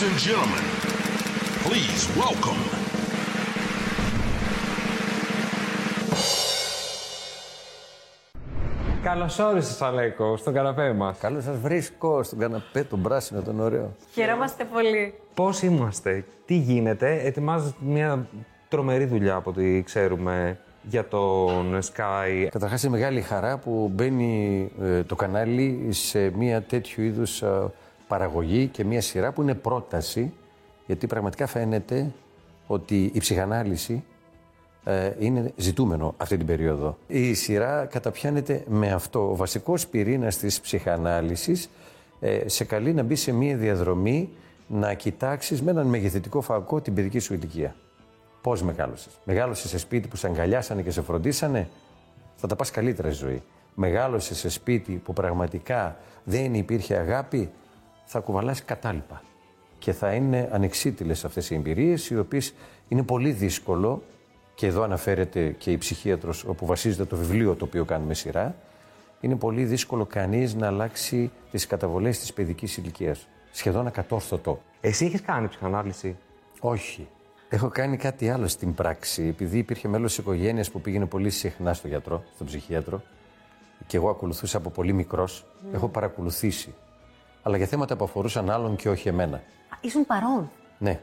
Ladies and gentlemen, please welcome. Καλώς όρισες, Αλέκο, στον καναπέ μας. Καλώς σας βρίσκω στον καναπέ, τον πράσινο, τον ωραίο. Χαιρόμαστε πολύ. Πώς είμαστε, τι γίνεται, ετοιμάζεται μια τρομερή δουλειά από ό,τι ξέρουμε για τον Sky. Καταρχάς, είναι μεγάλη χαρά που μπαίνει ε, το κανάλι σε μια τέτοιου είδους παραγωγή και μια σειρά που είναι πρόταση, γιατί πραγματικά φαίνεται ότι η ψυχανάλυση ε, είναι ζητούμενο αυτή την περίοδο. Η σειρά καταπιάνεται με αυτό. Ο βασικός πυρήνας της ψυχανάλυσης ε, σε καλεί να μπει σε μία διαδρομή να κοιτάξεις με έναν μεγεθυντικό φακό την παιδική σου ηλικία. Πώς μεγάλωσες. Μεγάλωσες σε σπίτι που σε αγκαλιάσανε και σε φροντίσανε, θα τα πας καλύτερα στη ζωή. Μεγάλωσες σε σπίτι που πραγματικά δεν υπήρχε αγάπη, θα κουβαλάς κατάλοιπα. Και θα είναι ανεξίτηλες αυτές οι εμπειρίες, οι οποίες είναι πολύ δύσκολο και εδώ αναφέρεται και η ψυχίατρος όπου βασίζεται το βιβλίο το οποίο κάνουμε σειρά, είναι πολύ δύσκολο κανείς να αλλάξει τις καταβολές της παιδικής ηλικίας. Σχεδόν ακατόρθωτο. Εσύ έχεις κάνει ψυχανάλυση; Όχι. Έχω κάνει κάτι άλλο στην πράξη. Επειδή υπήρχε μέλος της οικογένειας που πήγαινε πολύ συχνά στο γιατρό, στον ψυχίατρο, και εγώ ακολουθούσα από πολύ μικρός, έχω παρακολουθήσει. Αλλά για θέματα που αφορούσαν άλλον και όχι εμένα. Ήσουν παρόν. Ναι.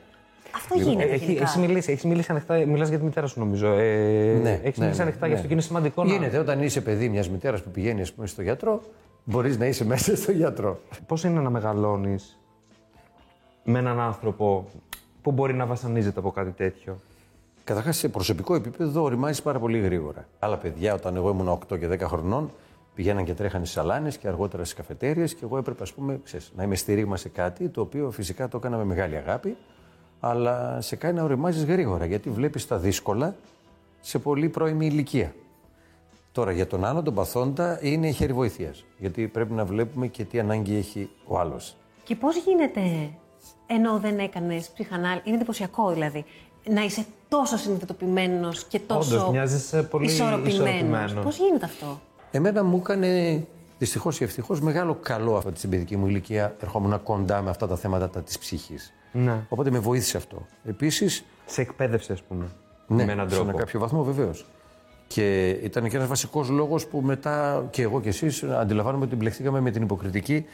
Αυτό γίνεται. Έχει, γενικά. έχεις μιλήσει, έχεις μιλήσει ανοιχτά, μιλάς για τη μητέρα σου νομίζω. Ε, Ναι, έχεις ναι, μιλήσει ναι, ανοιχτά ναι. γι' αυτό και είναι σημαντικό να... Γίνεται όταν είσαι παιδί μιας μητέρας που πηγαίνει ας πούμε, στο γιατρό, μπορείς να είσαι μέσα στο γιατρό. Πώς είναι να μεγαλώνεις με έναν άνθρωπο που μπορεί να βασανίζεται από κάτι τέτοιο; Καταρχάς, σε προσωπικό επίπεδο οριμάζει πάρα πολύ γρήγορα. Άλλα παιδιά, όταν εγώ ήμουν 8 και 10 χρονών, πηγαίναν και τρέχανε στις σαλάνε και αργότερα στις καφετέρειε και εγώ έπρεπε, ας πούμε, ξέρεις, να είμαι στήριγμα σε κάτι το οποίο φυσικά το έκανα με μεγάλη αγάπη, αλλά σε κάνει να οριμάζεις γρήγορα γιατί βλέπεις τα δύσκολα σε πολύ πρώιμη ηλικία. Τώρα, για τον άλλο, τον παθόντα, είναι η χέρι βοηθείας. Γιατί πρέπει να βλέπουμε και τι ανάγκη έχει ο άλλος. Και πώς γίνεται, ενώ δεν έκανες ψυχανάλυση, είναι εντυπωσιακό δηλαδή, να είσαι τόσο συνειδητοποιημένος και τόσο Όντως, μοιάζεις, ε, πολύ ισορροπημένος. Πώς γίνεται αυτό; Εμένα μου έκανε δυστυχώς ή ευτυχώς μεγάλο καλό αυτή την παιδική μου ηλικία. Ερχόμουν κοντά με αυτά τα θέματα της ψυχής. Ναι. Οπότε με βοήθησε αυτό. Επίσης, Σε εκπαίδευσε, ας πούμε, ναι, με έναν σε τρόπο. ένα κάποιο βαθμό βεβαίως. Και ήταν και ένας βασικός λόγος που μετά και εγώ και εσείς αντιλαμβάνομαι ότι μπλεχτήκαμε με την υποκριτική,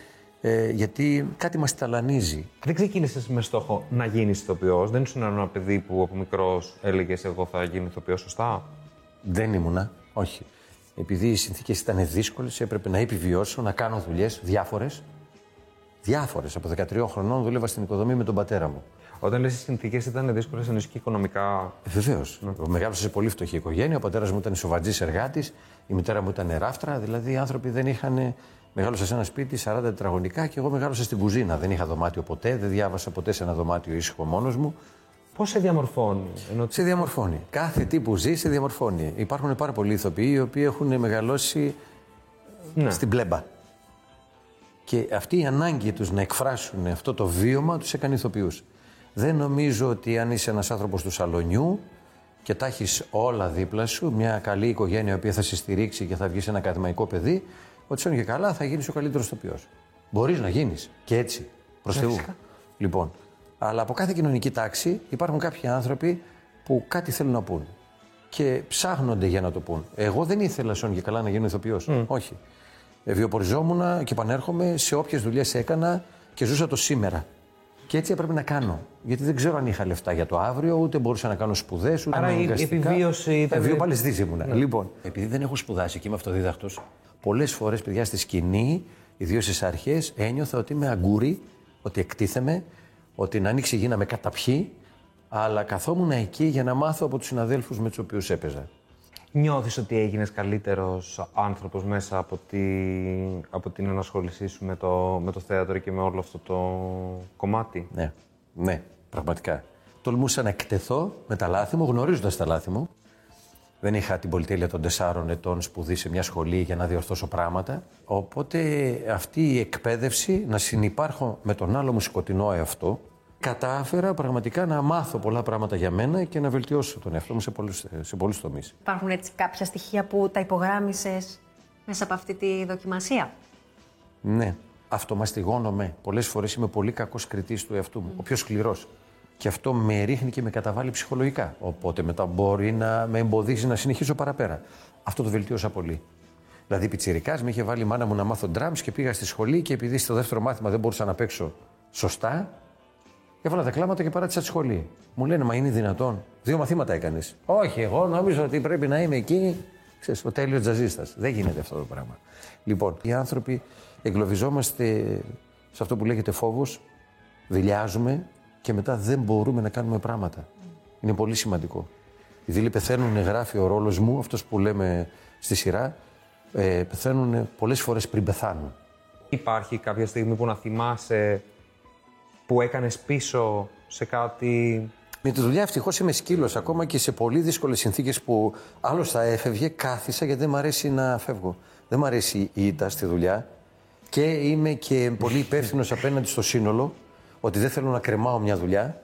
ε, γιατί κάτι μας ταλανίζει. Δεν ξεκίνησες με στόχο να γίνεις ηθοποιός. Δεν ήσουν ένα παιδί που από μικρός έλεγες Εγώ θα γίνω ηθοποιός, σωστά; Δεν ήμουνα, όχι. Επειδή οι συνθήκες ήταν δύσκολες, έπρεπε να επιβιώσω, να κάνω δουλειές διάφορες. Διάφορες. Από 13 χρονών δούλευα στην οικοδομή με τον πατέρα μου. Όταν λες οι συνθήκες ήταν δύσκολες, εννοείς και οικονομικά. Βεβαίως. Μεγάλωσα σε πολύ φτωχή οικογένεια. Ο πατέρας μου ήταν σοβατζή εργάτης, η μητέρα μου ήταν ράφτρα. Δηλαδή οι άνθρωποι δεν είχαν. Μεγάλωσα σε ένα σπίτι 40 τετραγωνικά και εγώ μεγάλωσα στην κουζίνα. Δεν είχα δωμάτιο ποτέ, δεν διάβασα ποτέ σε ένα δωμάτιο ήσυχο μόνος μου. Πώς σε διαμορφώνει, ενώ Σε διαμορφώνει. Κάθε τι που ζει σε διαμορφώνει. Υπάρχουν πάρα πολλοί ηθοποιοί οι οποίοι έχουν μεγαλώσει Ναι. στην πλέμπα. Και αυτή η ανάγκη τους να εκφράσουν αυτό το βίωμα τους έκανε ηθοποιούς. Δεν νομίζω ότι αν είσαι ένας άνθρωπος του σαλονιού και τα έχεις όλα δίπλα σου, μια καλή οικογένεια η οποία θα σε στηρίξει και θα βγει ένα ακαδημαϊκό παιδί, ότι σαν και καλά θα γίνεις ο καλύτερος ηθοποιός. Μπορείς να γίνεις και έτσι, προς Θεού. Λοιπόν, αλλά από κάθε κοινωνική τάξη υπάρχουν κάποιοι άνθρωποι που κάτι θέλουν να πούν και ψάχνονται για να το πούν. Εγώ δεν ήθελα σαν και καλά να γίνω ηθοποιός. Όχι. Ε, βιοποριζόμουν και επανέρχομαι σε όποιες δουλειές έκανα και ζούσα το σήμερα. Και έτσι έπρεπε να κάνω. Γιατί δεν ξέρω αν είχα λεφτά για το αύριο, ούτε μπορούσα να κάνω σπουδές, ούτε Άρα η αναγκαστικά. επιβίωση ήταν- Ναι. Ε, βιοπαλαιστής ήμουνα. Λοιπόν, επειδή δεν έχω σπουδάσει και είμαι αυτοδίδακτος, πολλές φορές, παιδιά, στη σκηνή, ιδίως στις αρχές, ένιωθα ότι είμαι αγκούρι, ότι εκτίθεμαι, ότι να ανοίξει η γη να με καταπιεί, αλλά καθόμουν εκεί για να μάθω από τους συναδέλφους με τους οποίους έπαιζα. νιώθεις ότι έγινες καλύτερος άνθρωπος μέσα από, τη, από την ενασχόλησή σου με το, με το θέατρο και με όλο αυτό το κομμάτι; Ναι, ναι, πραγματικά. Τολμούσα να εκτεθώ με τα λάθη μου, γνωρίζοντας τα λάθη μου. Δεν είχα την πολυτέλεια των τεσσάρων ετών σπουδή σε μια σχολή για να διορθώσω πράγματα. Οπότε αυτή η εκπαίδευση να συνεπάρχω με τον άλλο μου σκοτεινό εαυτό, κατάφερα πραγματικά να μάθω πολλά πράγματα για μένα και να βελτιώσω τον εαυτό μου σε πολλούς, σε πολλούς τομείς. Υπάρχουν έτσι κάποια στοιχεία που τα υπογράμμισες μέσα από αυτή τη δοκιμασία; Ναι. αυτομαστιγώνομαι. Πολλές φορές είμαι πολύ κακός κριτής του εαυτού μου, ο πιο σκληρός. Και αυτό με ρίχνει και με καταβάλει ψυχολογικά. Οπότε μετά μπορεί να με εμποδίσει να συνεχίσω παραπέρα. Αυτό το βελτίωσα πολύ. Δηλαδή, πιτσιρικάς με είχε βάλει η μάνα μου να μάθω drums και πήγα στη σχολή και επειδή στο δεύτερο μάθημα δεν μπορούσα να παίξω σωστά, έβαλα τα κλάματα και παράτησα τη σχολή. Μου λένε, Μα είναι δυνατόν. Δύο μαθήματα έκανες. Όχι, εγώ νόμιζα ότι πρέπει να είμαι εκεί. Ξέρεις, ο τέλειος τζαζίστας. Δεν γίνεται αυτό το πράγμα. Λοιπόν, οι άνθρωποι εγκλωβιζόμαστε σε αυτό που λέγεται φόβος, δηλιάζουμε και μετά δεν μπορούμε να κάνουμε πράγματα. Είναι πολύ σημαντικό. Οι δίλοι πεθαίνουν, γράφει ο ρόλος μου, αυτός που λέμε στη σειρά, ε, πεθαίνουν πολλές φορές πριν πεθάνουν. Υπάρχει κάποια στιγμή που να θυμάσαι που έκανες πίσω σε κάτι... Με τη δουλειά ευτυχώς είμαι σκύλος. Ακόμα και σε πολύ δύσκολες συνθήκες που άλλος θα έφευγε, κάθισα γιατί δεν μου αρέσει να φεύγω. Δεν μου αρέσει η ήττα στη δουλειά και είμαι και πολύ υπεύθυνος απέναντι στο σύνολο ότι δεν θέλω να κρεμάω μια δουλειά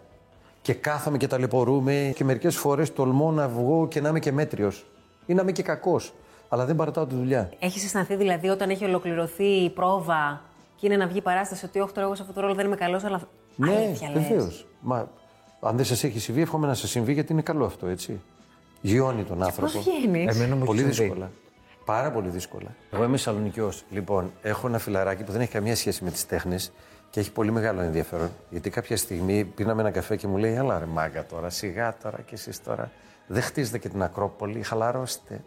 και κάθομαι και ταλαιπωρούμε και μερικές φορές τολμώ να βγω και να είμαι και μέτριος ή να είμαι και κακός αλλά δεν παρατάω τη δουλειά. Έχεις αισθανθεί δηλαδή όταν έχει ολοκληρωθεί η πρόβα και είναι να βγει παράσταση ότι όχι τώρα εγώ σε αυτό το ρόλο δεν είμαι καλός, αλλά. Ναι, βεβαίως. Μα αν δεν σας έχει συμβεί, εύχομαι να σας συμβεί γιατί είναι καλό αυτό, έτσι. Γιώνει τον άνθρωπο. Πώς βγαίνεις; Εμένα μου Πολύ συμβεί. δύσκολα. Πάρα πολύ δύσκολα. Εγώ είμαι Σαλονικιό. Λοιπόν, έχω ένα φιλαράκι που δεν έχει καμία σχέση με τις τέχνες και έχει πολύ μεγάλο ενδιαφέρον. Γιατί κάποια στιγμή πίναμε ένα καφέ και μου λέει: Ελά, ρε μάγκα τώρα, σιγά τώρα κι εσείς τώρα. Δεν χτίζετε και την Ακρόπολη, χαλαρώστε.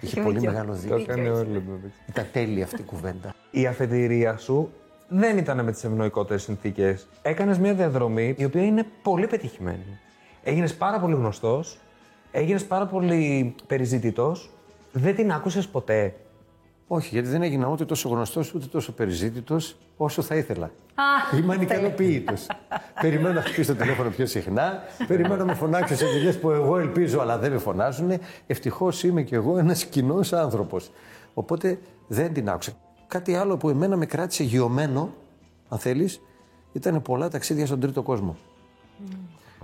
Είχε πολύ μεγάλο Το δίκιο. έκανε όλο. βέβαια. Ήταν τέλεια αυτή η κουβέντα. Η αφετηρία σου δεν ήταν με τις ευνοϊκότερες συνθήκες. Έκανες μια διαδρομή η οποία είναι πολύ πετυχημένη. Έγινες πάρα πολύ γνωστός, έγινες πάρα πολύ περιζήτητο. Δεν την άκουσες ποτέ. Όχι, γιατί δεν έγινα ούτε τόσο γνωστός ούτε τόσο περιζήτητος όσο θα ήθελα. Α, Είμαι ανικανοποιητός. περιμένω να χτυπήσει το τηλέφωνο πιο συχνά. περιμένω να με φωνάξει σε δουλειές που εγώ ελπίζω, αλλά δεν με φωνάζουν. Ευτυχώς είμαι κι εγώ ένας κοινός άνθρωπος. Οπότε δεν την άκουσα. Κάτι άλλο που εμένα με κράτησε γιωμένο, αν θέλεις, ήταν πολλά ταξίδια στον τρίτο κόσμο.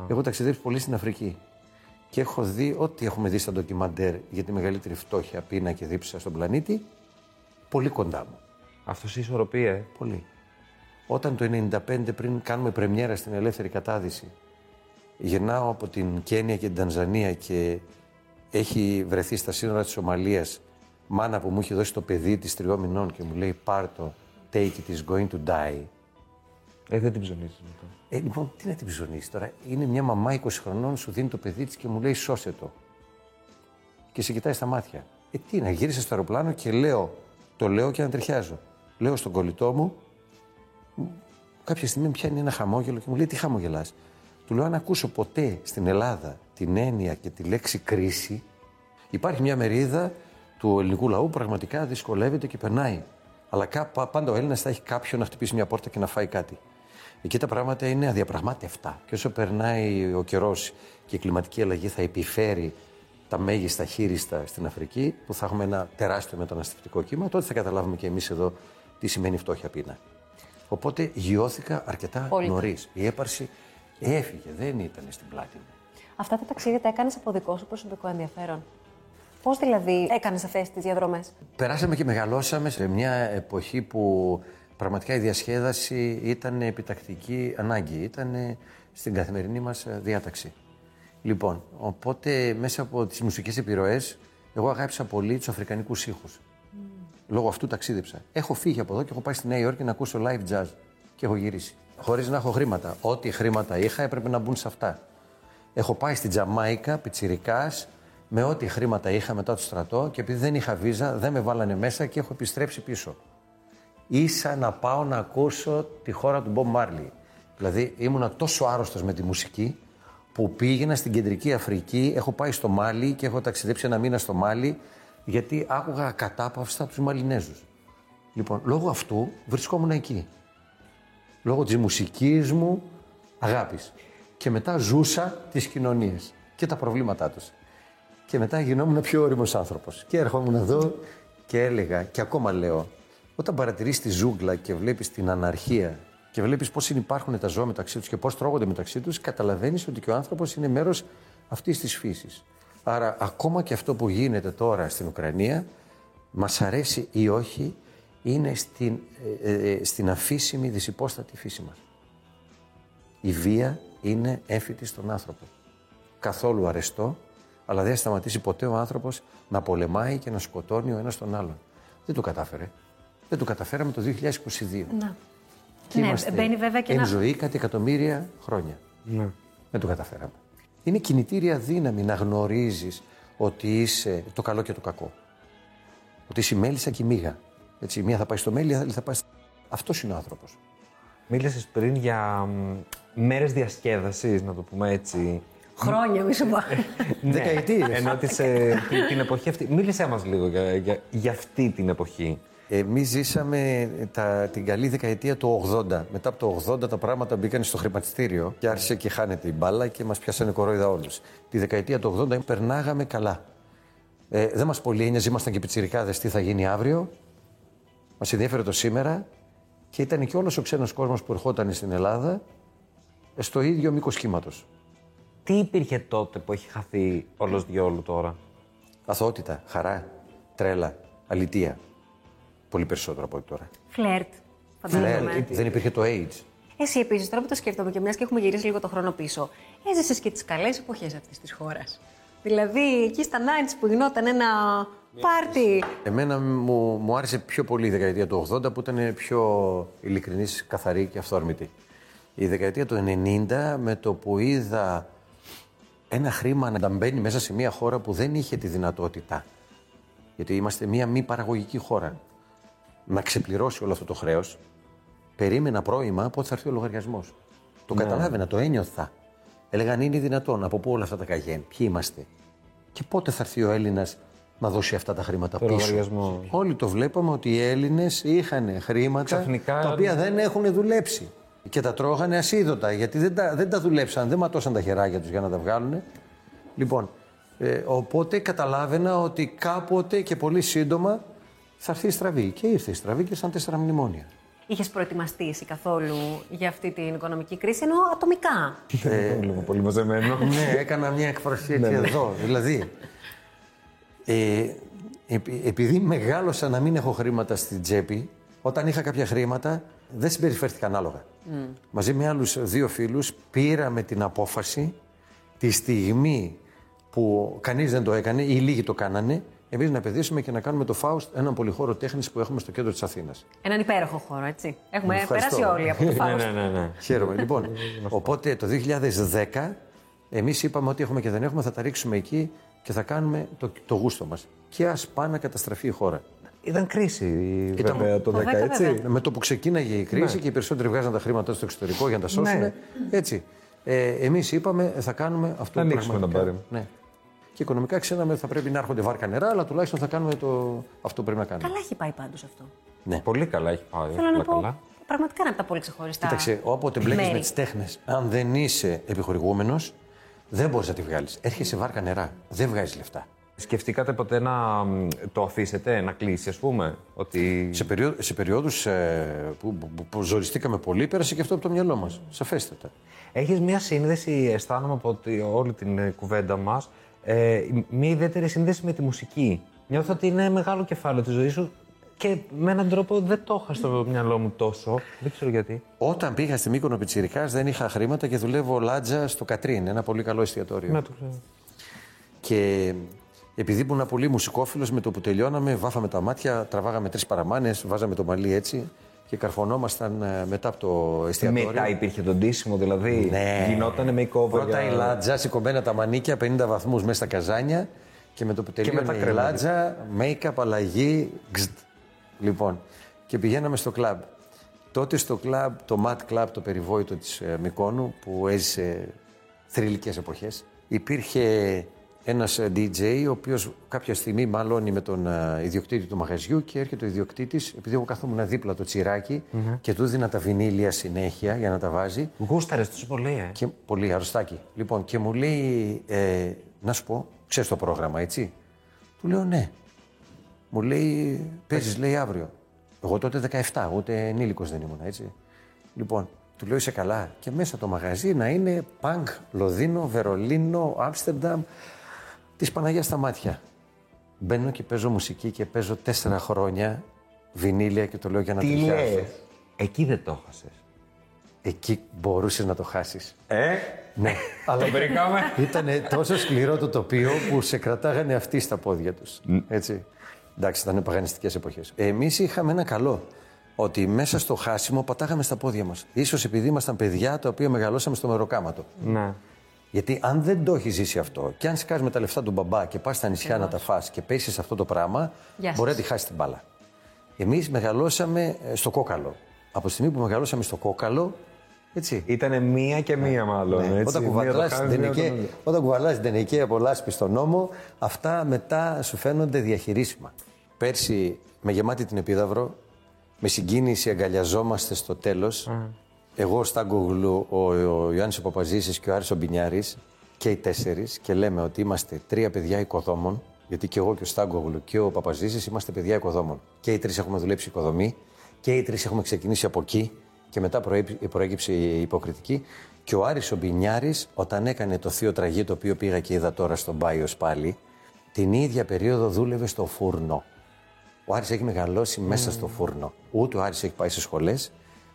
Έχω ταξιδέψει πολύ στην Αφρική. Και έχω δει ό,τι έχουμε δει στα ντοκιμαντέρ για τη μεγαλύτερη φτώχεια, πείνα και δίψα στον πλανήτη, πολύ κοντά μου. Αυτός σε ισορροπεί, ε; Πολύ. Όταν το 95 πριν κάνουμε πρεμιέρα στην Ελεύθερη Κατάδυση, γυρνάω από την Κένια και την Τανζανία και έχει βρεθεί στα σύνορα της Σομαλίας μάνα που μου έχει δώσει το παιδί της τριών μηνών και μου λέει πάρ' το, take it, is going to die. Ε, δεν την ψωνίζεις μετά. Ε, λοιπόν, τι να την ψωνίσει τώρα; Είναι μια μαμά 20 χρονών, σου δίνει το παιδί της και μου λέει σώσε το. Και σε κοιτάει στα μάτια. Ε, τι να γύρισε στο αεροπλάνο και λέω, το λέω και ανατριχιάζω. Λέω στον κολλητό μου, κάποια στιγμή με πιάνει ένα χαμόγελο και μου λέει τι χαμογελάς; Του λέω αν ακούσω ποτέ στην Ελλάδα την έννοια και τη λέξη κρίση, υπάρχει μια μερίδα του ελληνικού λαού που πραγματικά δυσκολεύεται και περνάει. Αλλά κα- πα- πάντα ο Έλληνας θα έχει κάποιον να χτυπήσει μια πόρτα και να φάει κάτι. Εκεί τα πράγματα είναι αδιαπραγμάτευτα. Και όσο περνάει ο καιρός και η κλιματική αλλαγή θα επιφέρει τα μέγιστα χείριστα στην Αφρική, που θα έχουμε ένα τεράστιο μεταναστευτικό κύμα, τότε θα καταλάβουμε και εμείς εδώ τι σημαίνει φτώχεια πείνα. Οπότε γιώθηκα αρκετά Πολύ. νωρίς. Η έπαρση έφυγε, δεν ήταν στην πλάτη μου. Αυτά τα ταξίδια τα έκανες από δικό σου προσωπικό ενδιαφέρον; Πώς δηλαδή έκανες αυτές τις διαδρομές; Περάσαμε και μεγαλώσαμε σε μια εποχή που πραγματικά η διασκέδαση ήταν επιτακτική ανάγκη, ήταν στην καθημερινή μας διάταξη. Λοιπόν, οπότε μέσα από τις μουσικές επιρροές, εγώ αγάπησα πολύ τους αφρικανικούς ήχους. Λόγω αυτού ταξίδεψα. Έχω φύγει από εδώ και έχω πάει στη Νέα Υόρκη να ακούσω live jazz και έχω γυρίσει. Χωρίς να έχω χρήματα. Ό,τι χρήματα είχα έπρεπε να μπουν σε αυτά. Έχω πάει στη Τζαμάικα, πιτσιρικάς, με ό,τι χρήματα είχα μετά το στρατό και επειδή δεν είχα βίζα, δεν με βάλανε μέσα και έχω επιστρέψει πίσω. Ίσα να πάω να ακούσω τη χώρα του Μπομπ Μάρλι. Δηλαδή ήμουνα τόσο άρρωστος με τη μουσική που πήγαινα στην κεντρική Αφρική, έχω πάει στο Μάλι και έχω ταξιδέψει ένα μήνα στο Μάλι γιατί άκουγα ακατάπαυστα τους Μαλινέζους. Λοιπόν, λόγω αυτού βρισκόμουν εκεί. Λόγω της μουσικής μου αγάπης. Και μετά ζούσα τις κοινωνίες και τα προβλήματά τους. Και μετά γινόμουν πιο όριμος άνθρωπος. Και έρχομουν εδώ και έλεγα, και ακόμα λέω, όταν παρατηρείς τη ζούγκλα και βλέπεις την αναρχία και βλέπεις πώς υπάρχουν τα ζώα μεταξύ τους και πώς τρώγονται μεταξύ τους, καταλαβαίνεις ότι και ο άνθρωπος είναι μέρος αυτής της φύσης. Άρα ακόμα και αυτό που γίνεται τώρα στην Ουκρανία, μας αρέσει ή όχι, είναι στην, ε, ε, στην αφήσιμη δυσυπόστατη φύση μας. Η βία είναι έμφυτη στον άνθρωπο. Καθόλου αρεστό, αλλά δεν θα σταματήσει ποτέ ο άνθρωπος να πολεμάει και να σκοτώνει ο ένας τον άλλον. Δεν το κατάφερε. Δεν το καταφέραμε το 2022. Να. Και Ναι, είμαστε μπαίνει βέβαια και εν ένα- ζωή κάτι εκατομμύρια χρόνια. Ναι. Δεν το καταφέραμε. Είναι κινητήρια δύναμη να γνωρίζεις ότι είσαι το καλό και το κακό. Ότι είσαι η μέλισσα και η μύγα. Έτσι, η μία θα πάει στο μέλι, η άλλη θα πάει... στο- Αυτός είναι ο άνθρωπος. Μίλησες πριν για μέρες διασκέδασης, να το πούμε έτσι. Χρόνια, μη σου πω. Ναι, Δεκαετίες. Ενώ της, ε, την- την εποχή αυτή. Μίλησέ μας λίγο για, για, για αυτή την εποχή. Εμείς ζήσαμε τα, την καλή δεκαετία του 80. Μετά από το 80 τα πράγματα μπήκαν στο χρηματιστήριο και άρχισε και χάνεται η μπάλα και μας πιάσανε κορόιδα όλους. Τη δεκαετία του 80 περνάγαμε καλά. Ε, δεν μας πολύ ένοιαζε, ήμασταν και πιτσιρικάδες τι θα γίνει αύριο. Μας ενδιαφέρε το σήμερα και ήταν και όλος ο ξένος κόσμος που ερχόταν στην Ελλάδα ε, στο ίδιο μήκος κύματος. Τι υπήρχε τότε που έχει χαθεί όλος διόλου τώρα; Αθωότητα, χαρά, τρέλα, αλητία. Πολύ περισσότερο από ό,τι τώρα. Φλερτ. Φλερ, Φαντάζομαι. δεν υπήρχε το AIDS. Εσύ επίσης, τώρα που το σκέφτομαι και μιας και έχουμε γυρίσει λίγο το χρόνο πίσω, έζησες και τις καλές εποχές αυτής της χώρας. Δηλαδή, εκεί στα 90s που γινόταν ένα πάρτι. Εμένα μου, μου άρεσε πιο πολύ η δεκαετία του 80 που ήταν πιο ειλικρινής, καθαρή και αυθόρμητη. Η δεκαετία του 90 με το που είδα ένα χρήμα να μπαίνει μέσα σε μια χώρα που δεν είχε τη δυνατότητα. Γιατί είμαστε μια μη παραγωγική χώρα. Να ξεπληρώσει όλο αυτό το χρέος, περίμενα πρώιμα πότε θα έρθει ο λογαριασμός. Το καταλάβαινα, το ένιωθα. Έλεγαν είναι δυνατόν, από πού όλα αυτά τα καγέν, ποιοι είμαστε. Και πότε θα έρθει ο Έλληνας να δώσει αυτά τα χρήματα Το πίσω. λογαριασμό. Όλοι το βλέπαμε ότι οι Έλληνες είχαν χρήματα Ξαφνικά- τα οποία δεν έχουν δουλέψει. Και τα τρώγανε ασίδωτα γιατί δεν τα, δεν τα δουλέψαν, δεν ματώσαν τα χεράκια τους για να τα βγάλουν. Λοιπόν, ε, οπότε καταλάβαινα ότι κάποτε και πολύ σύντομα θα έρθει η στραβή. Και ήρθε η στραβή και σαν τέσσερα μνημόνια. Είχες προετοιμαστεί εσύ καθόλου για αυτή την οικονομική κρίση, ενώ ατομικά; Ε, λίγο πολύ μαζεμένο. ναι, έκανα μια εκφρασή έτσι εδώ. Δηλαδή, ε, επει- επειδή μεγάλωσα να μην έχω χρήματα στην τσέπη, όταν είχα κάποια χρήματα δεν συμπεριφέρθηκα ανάλογα. Μαζί με άλλους δύο φίλους πήραμε την απόφαση τη στιγμή που κανείς δεν το έκανε ή λίγοι το κάνανε, εμείς να επενδύσουμε και να κάνουμε το Φάουστ, έναν πολυχώρο τέχνης που έχουμε στο κέντρο της Αθήνας. Έναν υπέροχο χώρο, έτσι. Έχουμε Ευχαριστώ. περάσει όλοι από το ναι, Φάουστ. ναι, ναι, ναι. Χαίρομαι. λοιπόν, οπότε το 2010 εμείς είπαμε ότι έχουμε και δεν έχουμε, θα τα ρίξουμε εκεί και θα κάνουμε το, το γούστο μας. Και ας πάει να καταστραφεί η χώρα. Ήταν κρίση Ήταν- βέβαια το Το 10, 10, έτσι. βέβαια. Με το που ξεκίναγε η κρίση Ναι. και οι περισσότεροι βγάζαν τα χρήματα στο εξωτερικό για να τα σώσουν. Ναι. Έτσι. Ε, εμείς είπαμε θα κάνουμε αυτό Να που ανοίξουμε πραγματικά- τον πάρη. Ναι. Και οικονομικά ξέραμε ότι θα πρέπει να έρχονται βάρκα νερά, αλλά τουλάχιστον θα κάνουμε το... αυτό που πρέπει να κάνουμε. Καλά έχει πάει πάντως αυτό. Ναι. Πολύ καλά έχει πάει. Θέλω να όλα πω. καλά. Πραγματικά είναι από τα πολύ ξεχωριστά. Κοίταξε, όποτε μπλέκεις μέρη. με τις τέχνες, αν δεν είσαι επιχορηγούμενος, δεν μπορείς να τη βγάλεις. Έρχεσαι βάρκα νερά. Δεν βγάζεις λεφτά. Σκεφτήκατε ποτέ να μ, το αφήσετε, να κλείσει, ας πούμε. Ότι. Σε, περίοδ, σε περιόδους ε, που, που, που ζοριστήκαμε πολύ, πέρασε και αυτό από το μυαλό μας. Σαφέστατα. Έχεις μια σύνδεση, αισθάνομαι από ότι όλη την ε, κουβέντα μας, ε, μια ιδιαίτερη σύνδεση με τη μουσική. Νιώθω ότι είναι μεγάλο κεφάλαιο της ζωής σου και με έναν τρόπο δεν το είχα στο μυαλό μου τόσο. Δεν ξέρω γιατί. Όταν πήγα στη Μύκονο Πιτσιρικάς δεν είχα χρήματα και δουλεύω λάτζα στο Κατρίν, ένα πολύ καλό εστιατόριο. Να το ξέρω. Και επειδή ήμουν πολύ μουσικόφιλος, με το που τελειώναμε, βάφαμε τα μάτια, τραβάγαμε τρεις παραμάνες, βάζαμε το μαλλί έτσι και καρφωνόμασταν ε, μετά από το εστιατόριο. Μετά υπήρχε το ντύσιμο, δηλαδή. Ναι. Γινότανε make-over. Πρώτα για- η λάτζα, σηκωμένα τα μανίκια, 50 βαθμούς μέσα στα καζάνια και με το που τελείωνε μετά η κρέματε. λάτζα, make-up, αλλαγή. Γκζτ. Λοιπόν, και πηγαίναμε στο κλαμπ. Τότε στο κλαμπ, το Mat Club, το περιβόητο της ε, Μικόνου, που έζησε θρηλυκές εποχές, υπήρχε ένας ε, DJ, ο οποίος κάποια στιγμή μαλώνει με τον ε, ιδιοκτήτη του μαγαζιού και έρχεται ο ιδιοκτήτης, επειδή εγώ καθόμουν δίπλα το τσιρακι και του δίνα τα βινίλια συνέχεια για να τα βάζει, Γούσταρες τόσο πολύ, ε. και πολύ αρρωστάκι. Λοιπόν, και μου λέει, ε, να σου πω, ξέρεις το πρόγραμμα, έτσι; Του λέω ναι. Μου λέει, παίζεις, λέει αύριο. Εγώ τότε 17, ούτε ενήλικος δεν ήμουν, έτσι. Λοιπόν, του λέω είσαι καλά. Και μέσα το μαγαζί να είναι Πανκ, Λοδίνο, Βερολίνο, Άμστερνταμ, τη Παναγίας στα μάτια. Μπαίνω και παίζω μουσική και παίζω τέσσερα χρόνια βινίλια και το λέω για να Τι τριχιάσω. λες; Εκεί δεν το χάσες. Εκεί μπορούσες να το χάσεις. Ε, Ναι, αλλά το βρήκαμε. ήταν τόσο σκληρό το τοπίο που σε κρατάγανε αυτοί στα πόδια τους. Έτσι. Εντάξει, ήταν παγανιστικές εποχές. Εμείς είχαμε ένα καλό. Ότι μέσα στο χάσιμο πατάγαμε στα πόδια μας. σω επειδή ήμασταν παιδιά τα οποία μεγαλώσαμε στο μεροκάματο. ναι. Γιατί αν δεν το έχει ζήσει αυτό και αν σκάς με τα λεφτά του μπαμπά και πας στα νησιά να τα φας και πέσεις αυτό το πράγμα, Γεια σας. μπορεί να τη χάσεις την μπάλα. Εμείς μεγαλώσαμε ε, στο κόκαλο. Από τη στιγμή που μεγαλώσαμε στο κόκαλο, έτσι. Ήτανε μία και μία μάλλον. Ναι, έτσι. Όταν Μία το κουβαλάς την χάνεις, μία το τενεκέ- νομίζεις. όταν κουβαλάς την τενεκέ από λάσπη στον νόμο, αυτά μετά σου φαίνονται διαχειρίσιμα. Πέρσι, με γεμάτη την επίδαυρο, με συγκίνηση αγκαλιαζόμαστε στο τέλος. Εγώ, ο Στάγκογλου, ο, ο Ιωάννης ο Παπαζήσης και ο Άρης ο Μπινιάρης και οι τέσσερις και λέμε ότι είμαστε τρία παιδιά οικοδόμων, γιατί και εγώ και ο Στάγκογλου και ο Παπαζήσης είμαστε παιδιά οικοδόμων. Και οι τρεις έχουμε δουλέψει οικοδομή και οι τρεις έχουμε ξεκινήσει από εκεί και μετά προέκυψε- προέκυψε η υποκριτική. Και ο Άρης ο Μπινιάρης, όταν έκανε το θείο τραγί, το οποίο πήγα και είδα τώρα στον Πάιος πάλι, την ίδια περίοδο δούλευε στο φούρνο. Ο Άρης έχει μεγαλώσει μέσα στο φούρνο. Ούτε ο Άρης έχει πάει σε σχολές,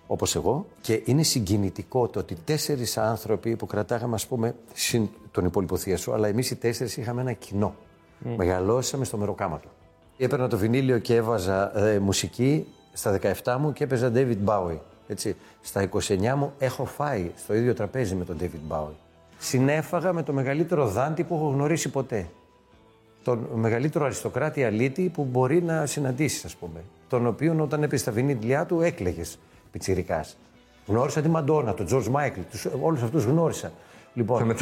όπως εγώ. Και είναι συγκινητικό το ότι τέσσερις άνθρωποι που κρατάγαμε, ας πούμε, συν τον υπόλοιπο θεία σου, αλλά εμείς οι τέσσερις είχαμε ένα κοινό. Μεγαλώσαμε στο μεροκάματο. Έπαιρνα το βινίλιο και έβαζα ε, μουσική στα 17 μου και έπαιζα David Bowie. Έτσι. Στα 29 μου έχω φάει στο ίδιο τραπέζι με τον David Bowie. Συνέφαγα με το μεγαλύτερο δάντη που έχω γνωρίσει ποτέ τον μεγαλύτερο αριστοκράτη αλήτη που μπορεί να συναντήσεις, ας πούμε. Τον οποίο όταν έπεσε στα βινίλια του έκλεγε πιτσυρικά. Γνώρισα τη Μαντόνα, τον Τζορτζ Μάικλ, όλους αυτούς γνώρισα. Λοιπόν,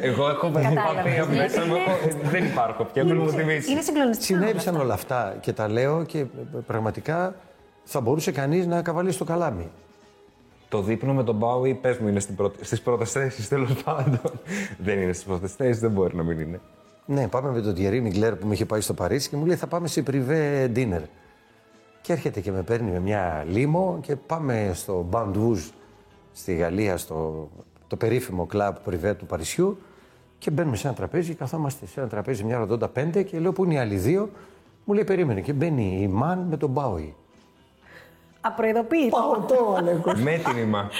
Εγώ έχω Κατάλαβες. βαθία μέσα μου. έχω- Δεν υπάρχω πια, δεν μου θυμίσει. Είναι συγκλονιστικό. συνέβησαν όλα αυτά και τα λέω και ε, πραγματικά θα μπορούσε κανείς να καβαλήσει το καλάμι. Το δείπνο με τον Μπάουι, πες μου, είναι στην πρώτη- στις πρώτες θέσεις, τέλος πάντων. δεν είναι στις πρώτες θέσεις, δεν μπορεί να μην είναι. Ναι, πάμε με τον Τιερή Μιγκλέρ που με είχε πάει στο Παρίσι και μου λέει θα πάμε σε privé dinner. Και έρχεται και με παίρνει με μια λίμο και πάμε στο Bandouge στη Γαλλία, στο το περίφημο κλαμπ privé του Παρισιού και μπαίνουμε σε ένα τραπέζι και καθόμαστε σε ένα τραπέζι μια 85 και λέω που είναι οι άλλοι δύο; Μου λέει περίμενε και μπαίνει η Μαν με τον Μπάουι. Απροειδοποίητο. Ναι. με την ημά.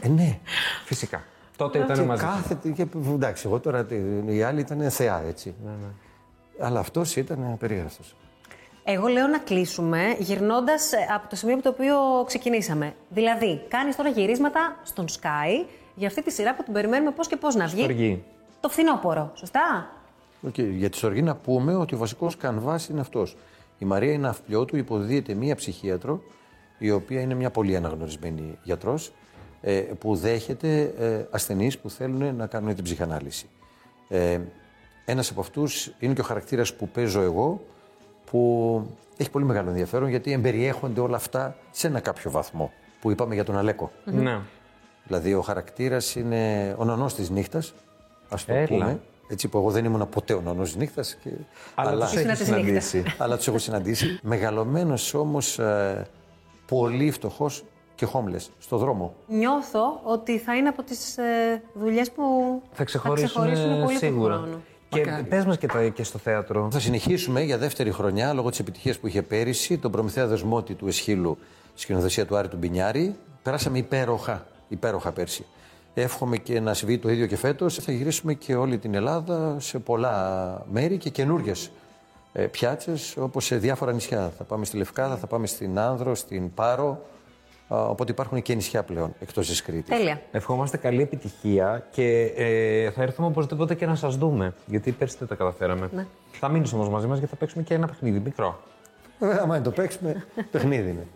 Ε, ναι. Φυσικά. Τότε Και ήταν μαζί. κάθεται και εντάξει, εγώ τώρα οι άλλοι ήταν θεά έτσι. Αλλά αυτός ήταν περίγραφος. Εγώ λέω να κλείσουμε γυρνώντας από το σημείο από το οποίο ξεκινήσαμε. Δηλαδή, κάνεις τώρα γυρίσματα στον Sky για αυτή τη σειρά που την περιμένουμε πώς και πώς να βγει. Στοργή. Το φθινόπωρο. Σωστά; Οκ, Για τη Στοργή να πούμε ότι ο βασικός κανβάς είναι αυτός. Η Μαρία η Ναυπλιώτου, υποδύεται μία ψυχίατρο, η οποία είναι μια πολύ αναγνωρισμένη γιατρός, που δέχεται ε, ασθενείς που θέλουν να κάνουν την ψυχανάλυση. Ε, Ένας από αυτούς είναι και ο χαρακτήρας που παίζω εγώ, που έχει πολύ μεγάλο ενδιαφέρον γιατί εμπεριέχονται όλα αυτά σε ένα κάποιο βαθμό. Που είπαμε για τον Αλέκο. Ναι. Δηλαδή, ο χαρακτήρας είναι ο νονός της νύχτας, ας το Έλα. πούμε. Έτσι που εγώ δεν ήμουν ποτέ ο νονός της νύχτας. Και... Αλλά τους Ήσουν έχεις της νύχτας. συναντήσει. αλλά τους έχω συναντήσει. Μεγαλωμένος όμως πολύ φτωχός και homeless στο δρόμο. Νιώθω ότι θα είναι από τις ε, δουλειές που Θα ξεχωρίσουν, ξεχωρίσουν πολύ σίγουρα. του χρόνου. Και πες μας και, τα- και στο θέατρο. Θα συνεχίσουμε για δεύτερη χρονιά λόγω της επιτυχίας που είχε πέρυσι τον Προμηθέα Δεσμότη του Εσχύλου, σκηνοθεσία του Άρη του Μπινιάρη. Περάσαμε υπέροχα, υπέροχα πέρσι. Εύχομαι και να συμβεί το ίδιο και φέτος. Θα γυρίσουμε και όλη την Ελλάδα σε πολλά μέρη και καινούριε πιάτσες όπως σε διάφορα νησιά. Θα πάμε στη Λευκάδα, θα πάμε στην Άνδρο, στην Πάρο. Α, Οπότε υπάρχουν και νησιά πλέον εκτός της Κρήτης. Τέλεια. Ευχόμαστε καλή επιτυχία και ε, θα έρθουμε οπωσδήποτε και να σας δούμε. Γιατί πέρσι δεν τα καταφέραμε. Ναι. Θα μείνεις όμως μαζί μας γιατί θα παίξουμε και ένα παιχνίδι μικρό. Βέβαια, άμα δεν το παίξουμε, παιχνίδι είναι.